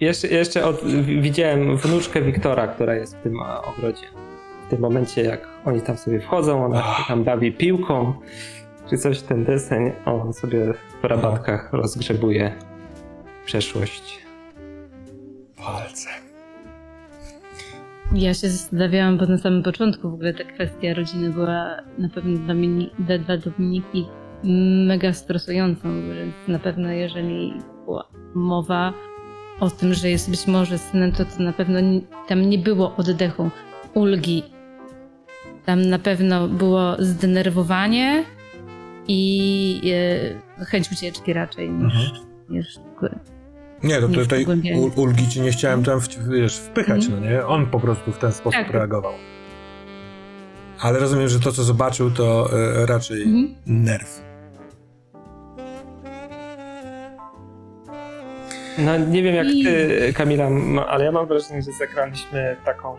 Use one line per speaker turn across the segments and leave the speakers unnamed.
Jeszcze, jeszcze od, widziałem wnuczkę Wiktora, która jest w tym ogrodzie. W tym momencie, jak oni tam sobie wchodzą, ona się tam bawi piłką, czy coś ten deseń, on sobie w rabatkach rozgrzebuje przeszłość.
Palce.
Ja się zastanawiałam, bo na samym początku w ogóle ta kwestia rodziny była na pewno dla, mini, dla Dominiki mega stresującą, więc na pewno jeżeli była mowa o tym, że jest być może synem, to, to na pewno nie, tam nie było oddechu, ulgi. Tam na pewno było zdenerwowanie i e, chęć ucieczki raczej niż,
Mhm.
niż
Nie, to
pogłębianie.
ul- ulgi ci nie chciałem tam wiesz, wpychać,
Mhm.
no nie? On po prostu w ten sposób
Tak.
reagował. Ale rozumiem, że to, co zobaczył, to e, raczej
Mhm.
nerw.
No nie wiem jak
I-
ty, Kamila, ale ja mam wrażenie, że zagraliśmy taką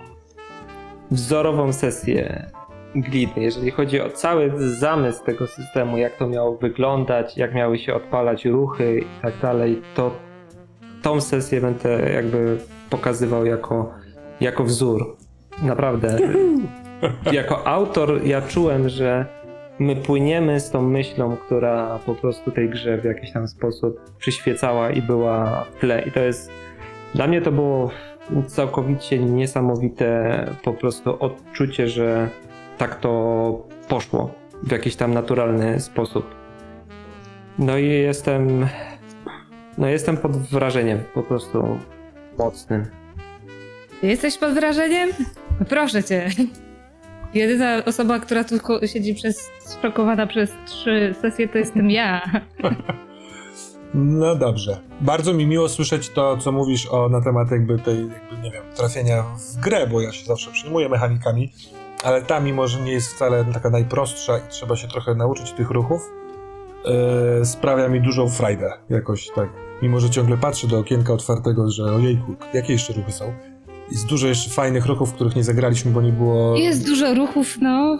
wzorową sesję gliny, jeżeli chodzi o cały zamysł tego systemu, jak to miało wyglądać, jak miały się odpalać ruchy i tak dalej, to tą sesję będę jakby pokazywał jako, jako wzór. Naprawdę. Jako autor ja czułem, że my płyniemy z tą myślą, która po prostu tej grze w jakiś tam sposób przyświecała i była w tle. I to jest. Dla mnie to było całkowicie niesamowite po prostu odczucie, że tak to poszło w jakiś tam naturalny sposób. No i jestem. No jestem pod wrażeniem po prostu mocnym.
Jesteś pod wrażeniem? Proszę cię. Jedyna osoba, która tu siedzi przez, zszokowana przez trzy sesje, to jestem ja.
No dobrze. Bardzo mi miło słyszeć to, co mówisz o, na temat jakby tej, jakby, nie wiem, trafienia w grę, bo ja się zawsze przyjmuję mechanikami, ale ta, mimo że nie jest wcale taka najprostsza i trzeba się trochę nauczyć tych ruchów, yy, sprawia mi dużą frajdę jakoś tak. Mimo, że ciągle patrzę do okienka otwartego, że ojejku, jakie jeszcze ruchy są. Jest dużo jeszcze fajnych ruchów, których nie zagraliśmy, bo nie było
Jest dużo ruchów, no.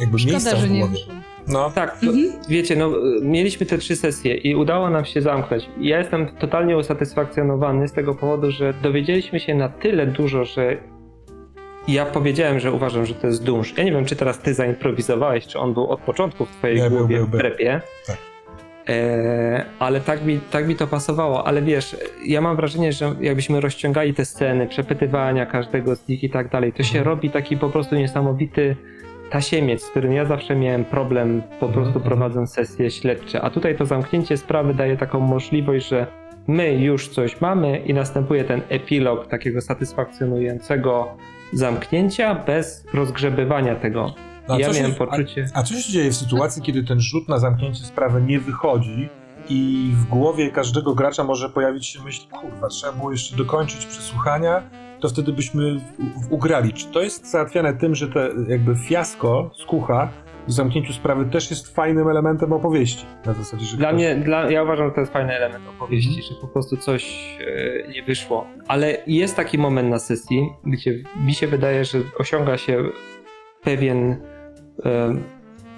jakby miejsca
Szkoda, że
w
nie wyszło.
No,
Tak, to,
Mhm.
wiecie, no mieliśmy te trzy sesje i udało nam się zamknąć. Ja jestem totalnie usatysfakcjonowany z tego powodu, że dowiedzieliśmy się na tyle dużo, że ja powiedziałem, że uważam, że to jest dunsz. Ja nie wiem, czy teraz ty zaimprowizowałeś, czy on był od początku w twojej
Nie, był,
głowie
był,
w
był.
prepie.
Tak.
E, ale tak mi, tak mi to pasowało, ale wiesz, ja mam wrażenie, że jakbyśmy rozciągali te sceny, przepytywania każdego z nich i tak dalej, to się
Mhm.
robi taki po prostu niesamowity tasiemiec, z którym ja zawsze miałem problem po prostu
Mhm.
prowadząc sesje śledcze, a tutaj to zamknięcie sprawy daje taką możliwość, że my już coś mamy i następuje ten epilog takiego satysfakcjonującego zamknięcia bez rozgrzebywania tego.
A
ja
co się-
miałem poczucie...
A co się dzieje w sytuacji, kiedy ten rzut na zamknięcie sprawy nie wychodzi i w głowie każdego gracza może pojawić się myśl, kurwa, trzeba było jeszcze dokończyć przesłuchania, to wtedy byśmy w, w, ugrali. Czy to jest załatwiane tym, że te jakby fiasko z kucha w zamknięciu sprawy też jest fajnym elementem opowieści? Na zasadzie, że
Dla
ktoś...
mnie, dla, ja uważam, że to jest fajny element opowieści,
Mhm.
że po prostu coś e, nie wyszło. Ale jest taki moment na sesji, gdzie mi się wydaje, że osiąga się pewien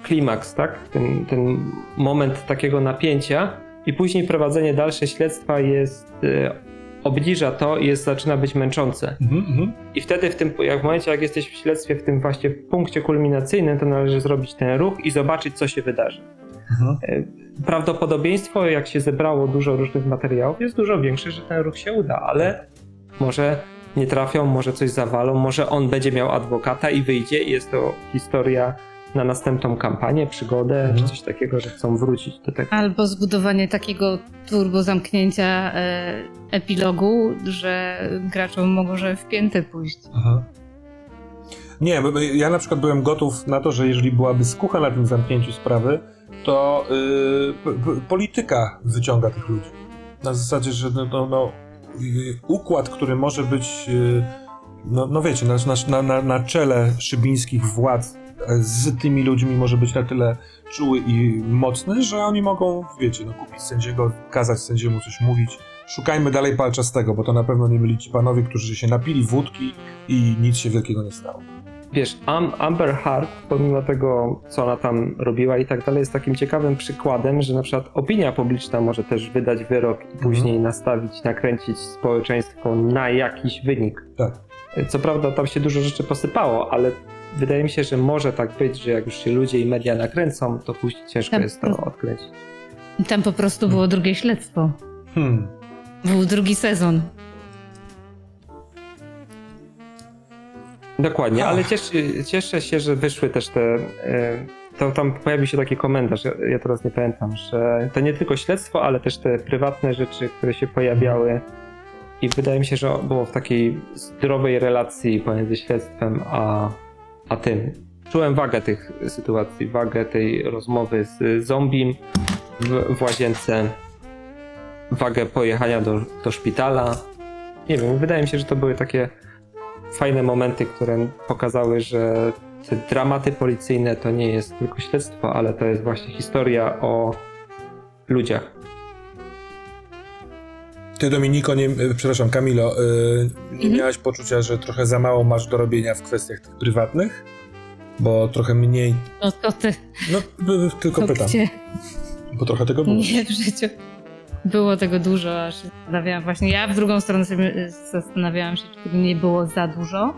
klimaks, tak? Ten, ten moment takiego napięcia i później prowadzenie dalsze śledztwa jest e, obniża to i jest, zaczyna być męczące.
Mhm, mhm.
I wtedy w tym, jak w momencie, jak jesteś w śledztwie, w tym właśnie punkcie kulminacyjnym, to należy zrobić ten ruch i zobaczyć, co się wydarzy.
Mhm.
Prawdopodobieństwo, jak się zebrało dużo różnych materiałów, jest dużo większe, że ten ruch się uda, ale może nie trafią, może coś zawalą, może on będzie miał adwokata i wyjdzie i jest to historia na następną kampanię, przygodę,
Mhm.
czy coś takiego, że chcą wrócić do tego.
Albo zbudowanie takiego turbo zamknięcia e, epilogu, że graczom mogą że w pięty pójść.
Mhm. Nie, ja na przykład byłem gotów na to, że jeżeli byłaby skucha na tym zamknięciu sprawy, to yy, p- p- polityka wyciąga tych ludzi. Na zasadzie, że no, no, no, układ, który może być, yy, no, no wiecie, na, na, na, na czele szybińskich władz e, z tymi ludźmi może być na tyle czuły i mocny, że oni mogą, wiecie, no, kupić sędziego, kazać sędziemu coś mówić. Szukajmy dalej palczastego, bo to na pewno nie byli ci panowie, którzy się napili wódki i nic się wielkiego nie stało.
Wiesz, Am Amber Heard, pomimo tego, co ona tam robiła i tak dalej, jest takim ciekawym przykładem, że na przykład opinia publiczna może też wydać wyrok i później nastawić, nakręcić społeczeństwo na jakiś wynik.
Tak.
Co prawda tam się dużo rzeczy posypało, ale wydaje mi się, że może tak być, że jak już się ludzie i media nakręcą, to później ciężko
Tak.
jest to odkręcić.
I Tam po prostu było drugie śledztwo.
Hmm.
Był drugi sezon.
Dokładnie, ale cieszy, cieszę się, że wyszły też te. e, To, tam pojawił się taki komentarz, ja, ja teraz nie pamiętam, że to nie tylko śledztwo, ale też te prywatne rzeczy, które się pojawiały. I wydaje mi się, że było w takiej zdrowej relacji pomiędzy śledztwem a, a tym. Czułem wagę tych sytuacji, wagę tej rozmowy z zombiem w, w łazience, wagę pojechania do, do szpitala. Nie wiem, wydaje mi się, że to były takie fajne momenty, które pokazały, że te dramaty policyjne to nie jest tylko śledztwo, ale to jest właśnie historia o ludziach.
Ty, Dominiko, nie, e, przepraszam, Kamilo, e, nie
Mhm.
miałaś poczucia, że trochę za mało masz do robienia w kwestiach tych prywatnych? Bo trochę mniej.
No to ty,
No, b- b- tylko
to
pytam,
gdzie?
bo trochę tego było.
Nie w życiu. Było tego dużo, aż zastanawiałam. Właśnie ja w drugą stronę sobie y, zastanawiałam się, czy nie było za dużo.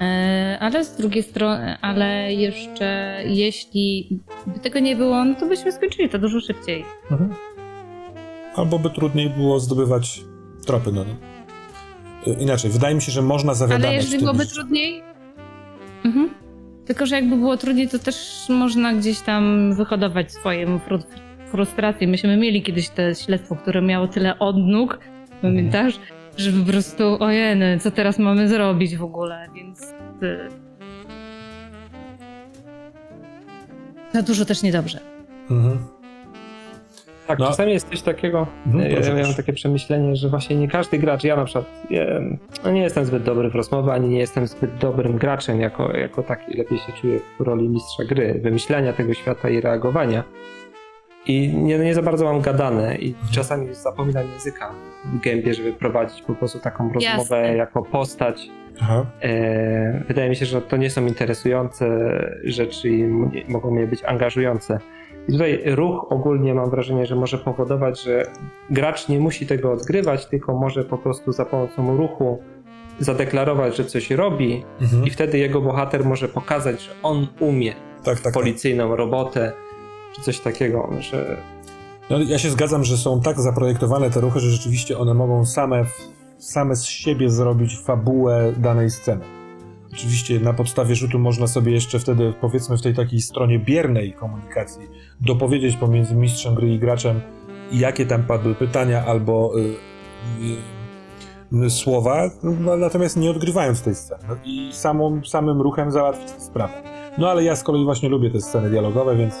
E, Ale z drugiej strony, ale jeszcze jeśli by tego nie było, no to byśmy skończyli to dużo szybciej.
Mhm. Albo by trudniej było zdobywać tropy, no. E, Inaczej, wydaje mi się, że można zawiadamiać
Ale jeżeli byłoby trudniej. Mhm. Tylko, że jakby było trudniej, to też można gdzieś tam wyhodować swoje fru- frustracje. Myśmy mieli kiedyś te śledztwo, które miało tyle odnóg, pamiętasz? Że po prostu, ojej, co teraz mamy zrobić w ogóle, więc... y, Za dużo też niedobrze.
Mhm.
Tak,
No.
czasami jest coś takiego,
Mhm,
ja, ja takie przemyślenie, że właśnie nie każdy gracz, ja na przykład ja, no nie jestem zbyt dobry w rozmowie, ani nie jestem zbyt dobrym graczem jako, jako taki, lepiej się czuję w roli mistrza gry, wymyślania tego świata i reagowania. I nie, nie za bardzo mam gadane i czasami zapominam języka w gębie, żeby prowadzić po prostu taką rozmowę
Jasne.
jako postać.
Aha.
E, wydaje mi się, że to nie są interesujące rzeczy i m- mogą mnie być angażujące. I tutaj ruch ogólnie mam wrażenie, że może powodować, że gracz nie musi tego odgrywać, tylko może po prostu za pomocą ruchu zadeklarować, że coś robi
Mhm.
i wtedy jego bohater może pokazać, że on umie
Tak, tak, tak.
policyjną robotę, czy coś takiego, że
No, ja się zgadzam, że są tak zaprojektowane te ruchy, że rzeczywiście one mogą same, same z siebie zrobić fabułę danej sceny. Oczywiście na podstawie rzutu można sobie jeszcze wtedy, powiedzmy w tej takiej stronie biernej komunikacji, dopowiedzieć pomiędzy mistrzem gry i graczem, jakie tam padły pytania albo y, y, słowa, no, natomiast nie odgrywając tej sceny. No, I samą, samym ruchem załatwić sprawę. No ale ja z kolei właśnie lubię te sceny dialogowe, więc y,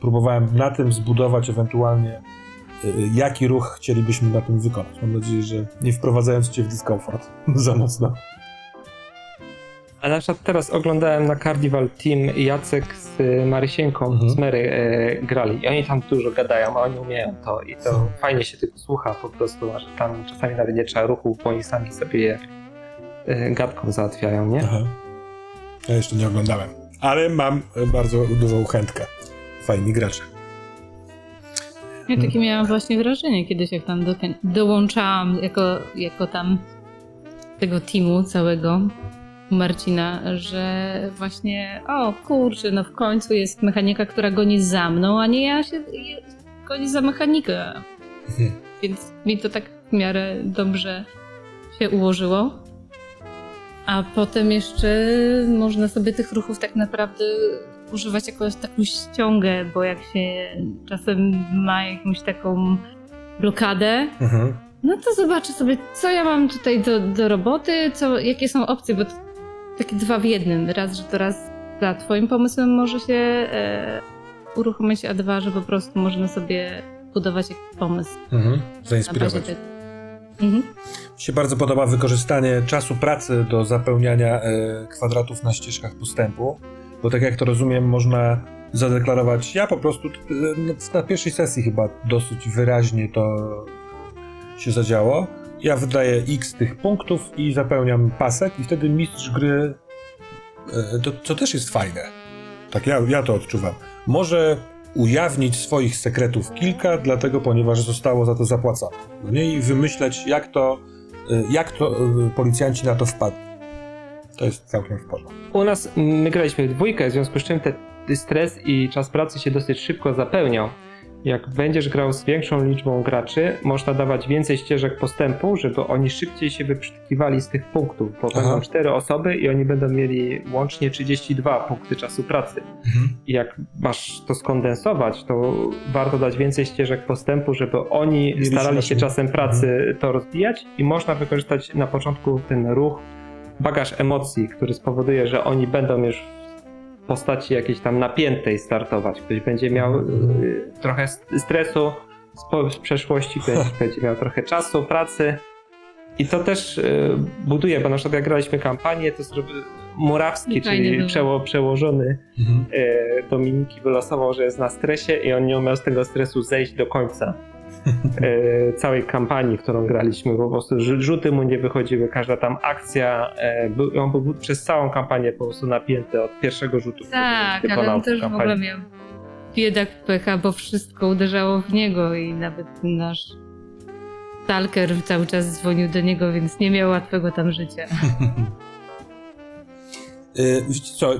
próbowałem na tym zbudować ewentualnie y, jaki ruch chcielibyśmy na tym wykonać. Mam nadzieję, że nie wprowadzając cię w dyskomfort za mocno.
A na przykład teraz oglądałem na Carnival Team Jacek z y, Marysieńką,
Mhm.
z Mary e, grali i oni tam dużo gadają, a oni umieją to i to
Mhm.
fajnie się tylko słucha po prostu, a że tam czasami nawet nie trzeba ruchu, bo oni sami sobie je e, gadką załatwiają, nie?
Aha. Ja jeszcze nie oglądałem, ale mam y, bardzo dużą chętkę. Fajni gracze.
Ja takie miałam właśnie wrażenie kiedyś, jak tam do, dołączałam jako, jako tam tego teamu całego Marcina, że właśnie o kurczę, no w końcu jest mechanika, która goni za mną, a nie ja się goni za mechanikę.
Mhm.
Więc mi to tak w miarę dobrze się ułożyło. A potem jeszcze można sobie tych ruchów tak naprawdę używać jako taką ściągę, bo jak się czasem ma jakąś taką blokadę,
Mhm.
no to zobaczę sobie, co ja mam tutaj do, do roboty, co, jakie są opcje, bo to takie dwa w jednym. Raz, że to raz za twoim pomysłem może się e, uruchomić, a dwa, że po prostu można sobie budować jakiś pomysł
Mhm. Zainspirować.
Mhm.
Mi się bardzo podoba wykorzystanie czasu pracy do zapełniania e, kwadratów na ścieżkach postępu, bo tak jak to rozumiem, można zadeklarować, ja po prostu e, na pierwszej sesji chyba dosyć wyraźnie to się zadziało. Ja wydaję x tych punktów i zapełniam pasek i wtedy mistrz gry e, to, co też jest fajne, tak ja, ja to odczuwam, może ujawnić swoich sekretów kilka, dlatego ponieważ zostało za to zapłacone. No? I wymyśleć, jak to, e, jak to e, policjanci na to wpadli. To jest całkiem w porządku.
U nas my graliśmy w dwójkę, w związku z czym ten stres i czas pracy się dosyć szybko zapełniał. Jak będziesz grał z większą liczbą graczy, można dawać więcej ścieżek postępu, żeby oni szybciej się wyprzykiwali z tych punktów, bo
Aha.
będą cztery osoby i oni będą mieli łącznie 32 punkty czasu pracy. I jak masz to skondensować, to warto dać więcej ścieżek postępu, żeby oni
Mieli
starali
się
czasem pracy to rozwijać i można wykorzystać na początku ten ruch, bagaż emocji, który spowoduje, że oni będą już postaci jakiejś tam napiętej startować. Ktoś będzie miał y, trochę stresu z, z przeszłości, ktoś będzie miał trochę czasu, pracy. I to też y, buduje, bo na przykład jak graliśmy kampanię, to zrobi Murawski, czyli przeło, przełożony
Mhm.
e, Dominiki wylosował, że jest na stresie i on nie umiał z tego stresu zejść do końca całej kampanii, którą graliśmy. Po prostu rzu- rzuty mu nie wychodziły, każda tam akcja, e, był, on był przez całą kampanię po prostu napięty od pierwszego rzutu.
Tak, ale on
w
też w
kampanii.
ogóle miał biedak pecha, bo wszystko uderzało w niego i nawet nasz stalker cały czas dzwonił do niego, więc nie miał łatwego tam życia.
Y, Wiecie co, y,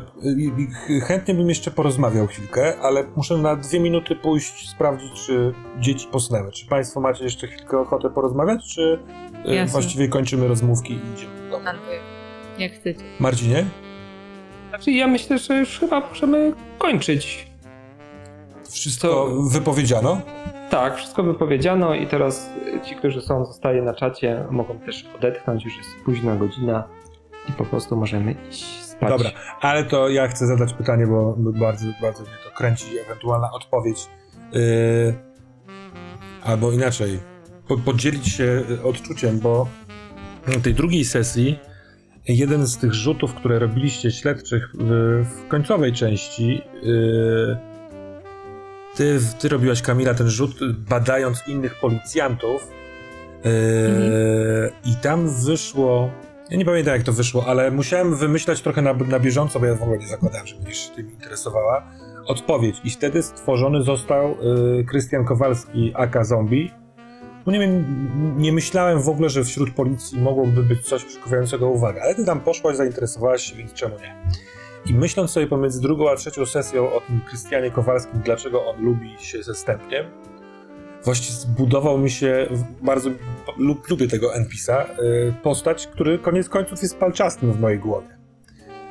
y, chętnie bym jeszcze porozmawiał chwilkę, ale muszę na dwie minuty pójść sprawdzić, czy dzieci posnęły. Czy Państwo macie jeszcze chwilkę ochotę porozmawiać, czy
Jasne.
właściwie kończymy rozmówki i idziemy do domu?
Jak- chcecie.
Marcinie?
Znaczy ja myślę, że już chyba możemy kończyć.
Wszystko
To-
wypowiedziano?
Tak, wszystko wypowiedziano i teraz ci, którzy są, zostali na czacie, mogą też odetchnąć, już jest późna godzina i po prostu możemy iść spać.
Dobra, ale to ja chcę zadać pytanie, bo bardzo, bardzo mnie to kręci, ewentualna odpowiedź. Yy, albo inaczej, po, podzielić się y, odczuciem, bo w tej drugiej sesji jeden z tych rzutów, które robiliście śledczych w, w końcowej części, yy, ty, ty robiłaś, Kamila, ten rzut badając innych policjantów yy, i tam wyszło ja nie pamiętam jak to wyszło, ale musiałem wymyślać trochę na, na bieżąco, bo ja w ogóle nie zakładałem, że będziesz się tym interesowała. Odpowiedź. I wtedy stworzony został y, Krystian Kowalski aka Zombie. Nie wiem, nie myślałem w ogóle, że wśród policji mogłoby być coś przykuwającego uwagę, ale ty tam poszłaś, zainteresowałaś się, więc czemu nie? I myśląc sobie pomiędzy drugą a trzecią sesją o tym Krystianie Kowalskim, dlaczego on lubi się ze stępniem, właśnie zbudował mi się, w- bardzo lub, lubię tego NPC-a, y, postać, który koniec końców jest palczastym w mojej głowie.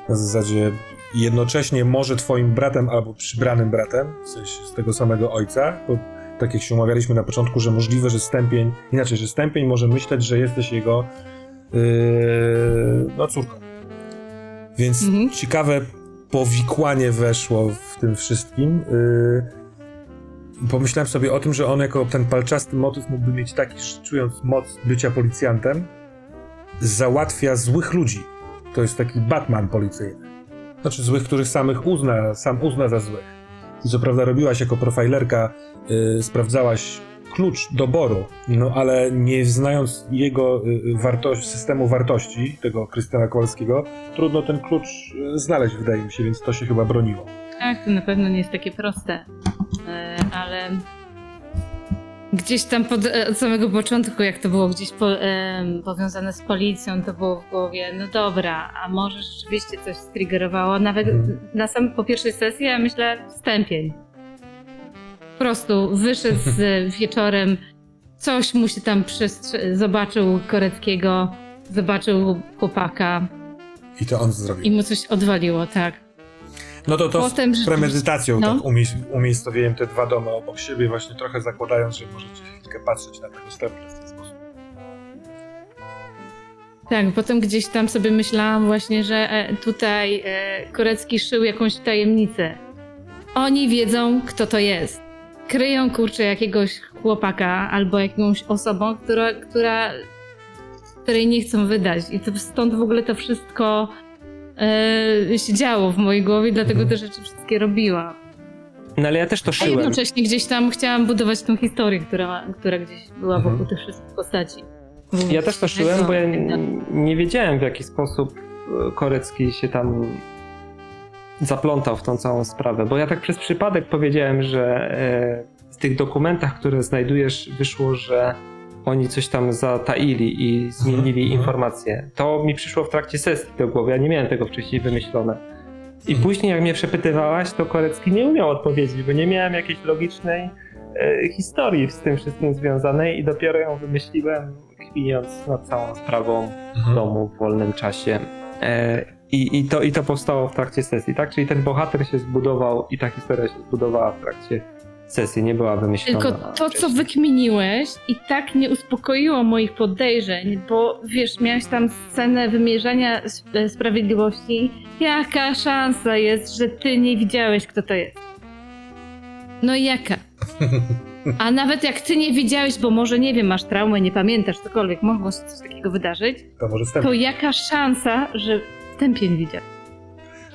Na zasadzie jednocześnie może twoim bratem albo przybranym bratem, w sensie z tego samego ojca, bo tak jak się umawialiśmy na początku, że możliwe, że stępień, inaczej, że stępień może myśleć, że jesteś jego yy, no córką. Więc
Mhm.
ciekawe powikłanie weszło w tym wszystkim. Yy, pomyślałem sobie o tym, że on jako ten palczasty motyw mógłby mieć taki, czując moc bycia policjantem, załatwia złych ludzi. To jest taki Batman policyjny. Znaczy złych, których samych uzna, sam uzna za złych. Co prawda robiłaś jako profilerka, yy, sprawdzałaś klucz doboru, no ale nie znając jego yy, wartości, systemu wartości, tego Krystiana Kowalskiego, trudno ten klucz yy, znaleźć, wydaje mi się, więc to się chyba broniło.
Tak, to na pewno nie jest takie proste, E, gdzieś tam pod, e, od samego początku, jak to było gdzieś po, em, powiązane z policją, to było w głowie, no dobra, a może rzeczywiście coś striggerowało. Nawet na sam po pierwszej sesji ja myślę stępień. Po prostu wyszedł z wieczorem, coś mu się tam przestrze- zobaczył Koreckiego, zobaczył chłopaka
I to on zrobił.
i mu coś odwaliło, tak.
No to to
Potem
z premedytacją
no.
tak umie- umiejscowiłem te dwa domy obok siebie, właśnie trochę zakładając, że możecie chwilkę patrzeć na tego stępnia w ten sposób.
Tak, potem gdzieś tam sobie myślałam właśnie, że e, tutaj e, Korecki szył jakąś tajemnicę. Oni wiedzą, kto to jest. Kryją, kurczę, jakiegoś chłopaka albo jakąś osobą, która, która, której nie chcą wydać. I to stąd w ogóle to wszystko e, się działo w mojej głowie, dlatego
Mhm.
te rzeczy wszystkie robiłam.
No ale ja też to
A
szyłem.
jednocześnie gdzieś tam chciałam budować tą historię, która, która gdzieś była
Mhm.
wokół tych wszystkich postaci.
Ja też to szyłem, bo ja nie wiedziałem w jaki sposób e, Korecki się tam zaplątał w tą całą sprawę, bo ja tak przez przypadek powiedziałem, że e, w tych dokumentach, które znajdujesz, wyszło, że oni coś tam zataili i zmienili
Mhm.
informacje. To mi przyszło w trakcie sesji do głowy, ja nie miałem tego wcześniej wymyślone. I
Mhm.
później jak mnie przepytywałaś, to Korecki nie umiał odpowiedzieć, bo nie miałem jakiejś logicznej e, historii z tym wszystkim związanej i dopiero ją wymyśliłem chwiląc nad całą sprawą w domu w wolnym czasie. E, i, i, to, I to powstało w trakcie sesji, tak? Czyli ten bohater się zbudował i ta historia się zbudowała w trakcie sesji, nie była wymyślona.
Tylko to, co
wcześniej.
wykminiłeś, i tak nie uspokoiło moich podejrzeń, bo wiesz, miałeś tam scenę wymierzania sp- sprawiedliwości. Jaka szansa jest, że ty nie widziałeś, kto to jest? No i jaka? A nawet jak ty nie widziałeś, bo może nie wiem, masz traumę, nie pamiętasz, cokolwiek, mogło się coś takiego wydarzyć,
To może
to jaka szansa, że tępień widział?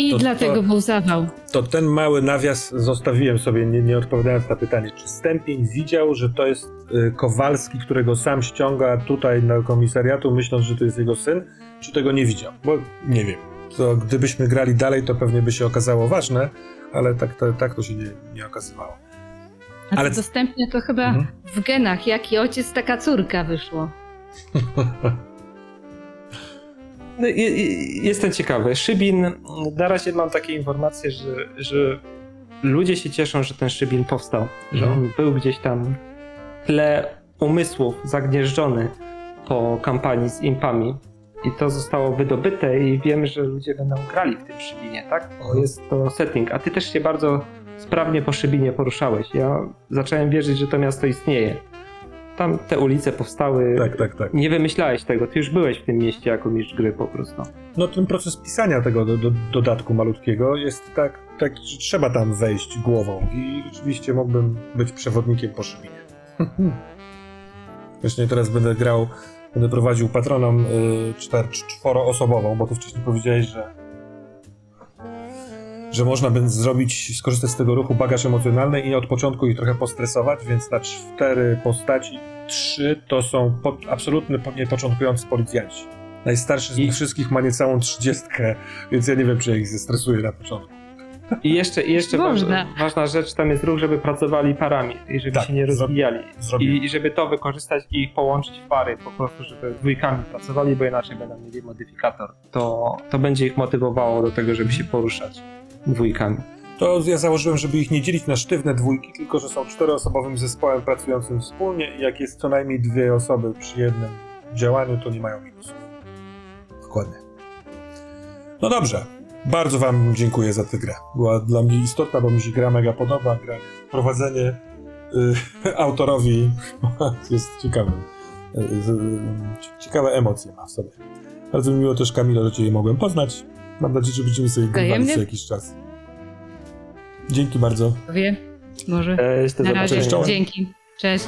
I
To-
dlatego
to-
był zawał.
To ten mały nawias zostawiłem sobie, nie, nie odpowiadając na pytanie. Czy Stępień widział, że to jest y, Kowalski, którego sam ściąga tutaj na komisariatu, myśląc, że to jest jego syn? Czy tego nie widział? Bo nie wiem. To gdybyśmy grali dalej, to pewnie by się okazało ważne, ale tak to, tak to się nie, nie okazywało.
A
Ale-
Ale... dostępnie to chyba
Mhm.
w genach, jaki ojciec, taka córka wyszło.
No, jestem ciekawy. Szybin, na razie mam takie informacje, że, że ludzie się cieszą, że ten Szybin powstał, że
Mhm.
on był gdzieś tam w tle umysłów zagnieżdżony po kampanii z impami. I to zostało wydobyte i wiem, że ludzie będą grali w tym Szybinie, tak? Bo
Mhm.
jest to setting. A ty też się bardzo sprawnie po Szybinie poruszałeś. Ja zacząłem wierzyć, że to miasto istnieje. Tam te ulice powstały.
tak, tak, tak.
Nie wymyślałeś tego, ty już byłeś w tym mieście jako mistrz gry po prostu.
No ten proces pisania tego do, do, dodatku malutkiego jest tak, tak, że trzeba tam wejść głową i rzeczywiście mógłbym być przewodnikiem po szybinie. Właśnie teraz będę grał, będę prowadził patroną y, czter, cz- czworoosobową, bo ty wcześniej powiedziałeś, że że można będzie zrobić, skorzystać z tego ruchu bagaż emocjonalny i od początku ich trochę postresować, więc na cztery postaci, trzy to są po, absolutnie po- niepoczątkujący policjanci. Najstarszy z
I-
nich wszystkich ma niecałą trzydziestkę, więc ja nie wiem, czy ja ich zestresuję na początku.
I jeszcze, i jeszcze ważna, ważna rzecz, tam jest ruch, żeby pracowali parami i żeby
Tak,
się nie rozbijali. I, I żeby to wykorzystać i połączyć w pary, po prostu, żeby dwójkami pracowali, bo inaczej będą mieli modyfikator. To, to będzie ich motywowało do tego, żeby się poruszać dwójkami.
To ja założyłem, żeby ich nie dzielić na sztywne dwójki, tylko że są czteroosobowym zespołem pracującym wspólnie i jak jest co najmniej dwie osoby przy jednym działaniu, to nie mają minusów. Dokładnie. No dobrze. Bardzo wam dziękuję za tę grę. Była dla mnie istotna, bo mi się gra mega podoba. Gra, prowadzenie y, autorowi jest ciekawym. Y, y, ciekawe emocje ma w sobie. Bardzo mi miło też, Kamilo, że cię mogłem poznać. Mam nadzieję, że będziemy sobie
Wzajemnie.
za jakiś czas. Dzięki bardzo.
Wie? Może.
Cześć, do
Na razie. Dzięki. Cześć.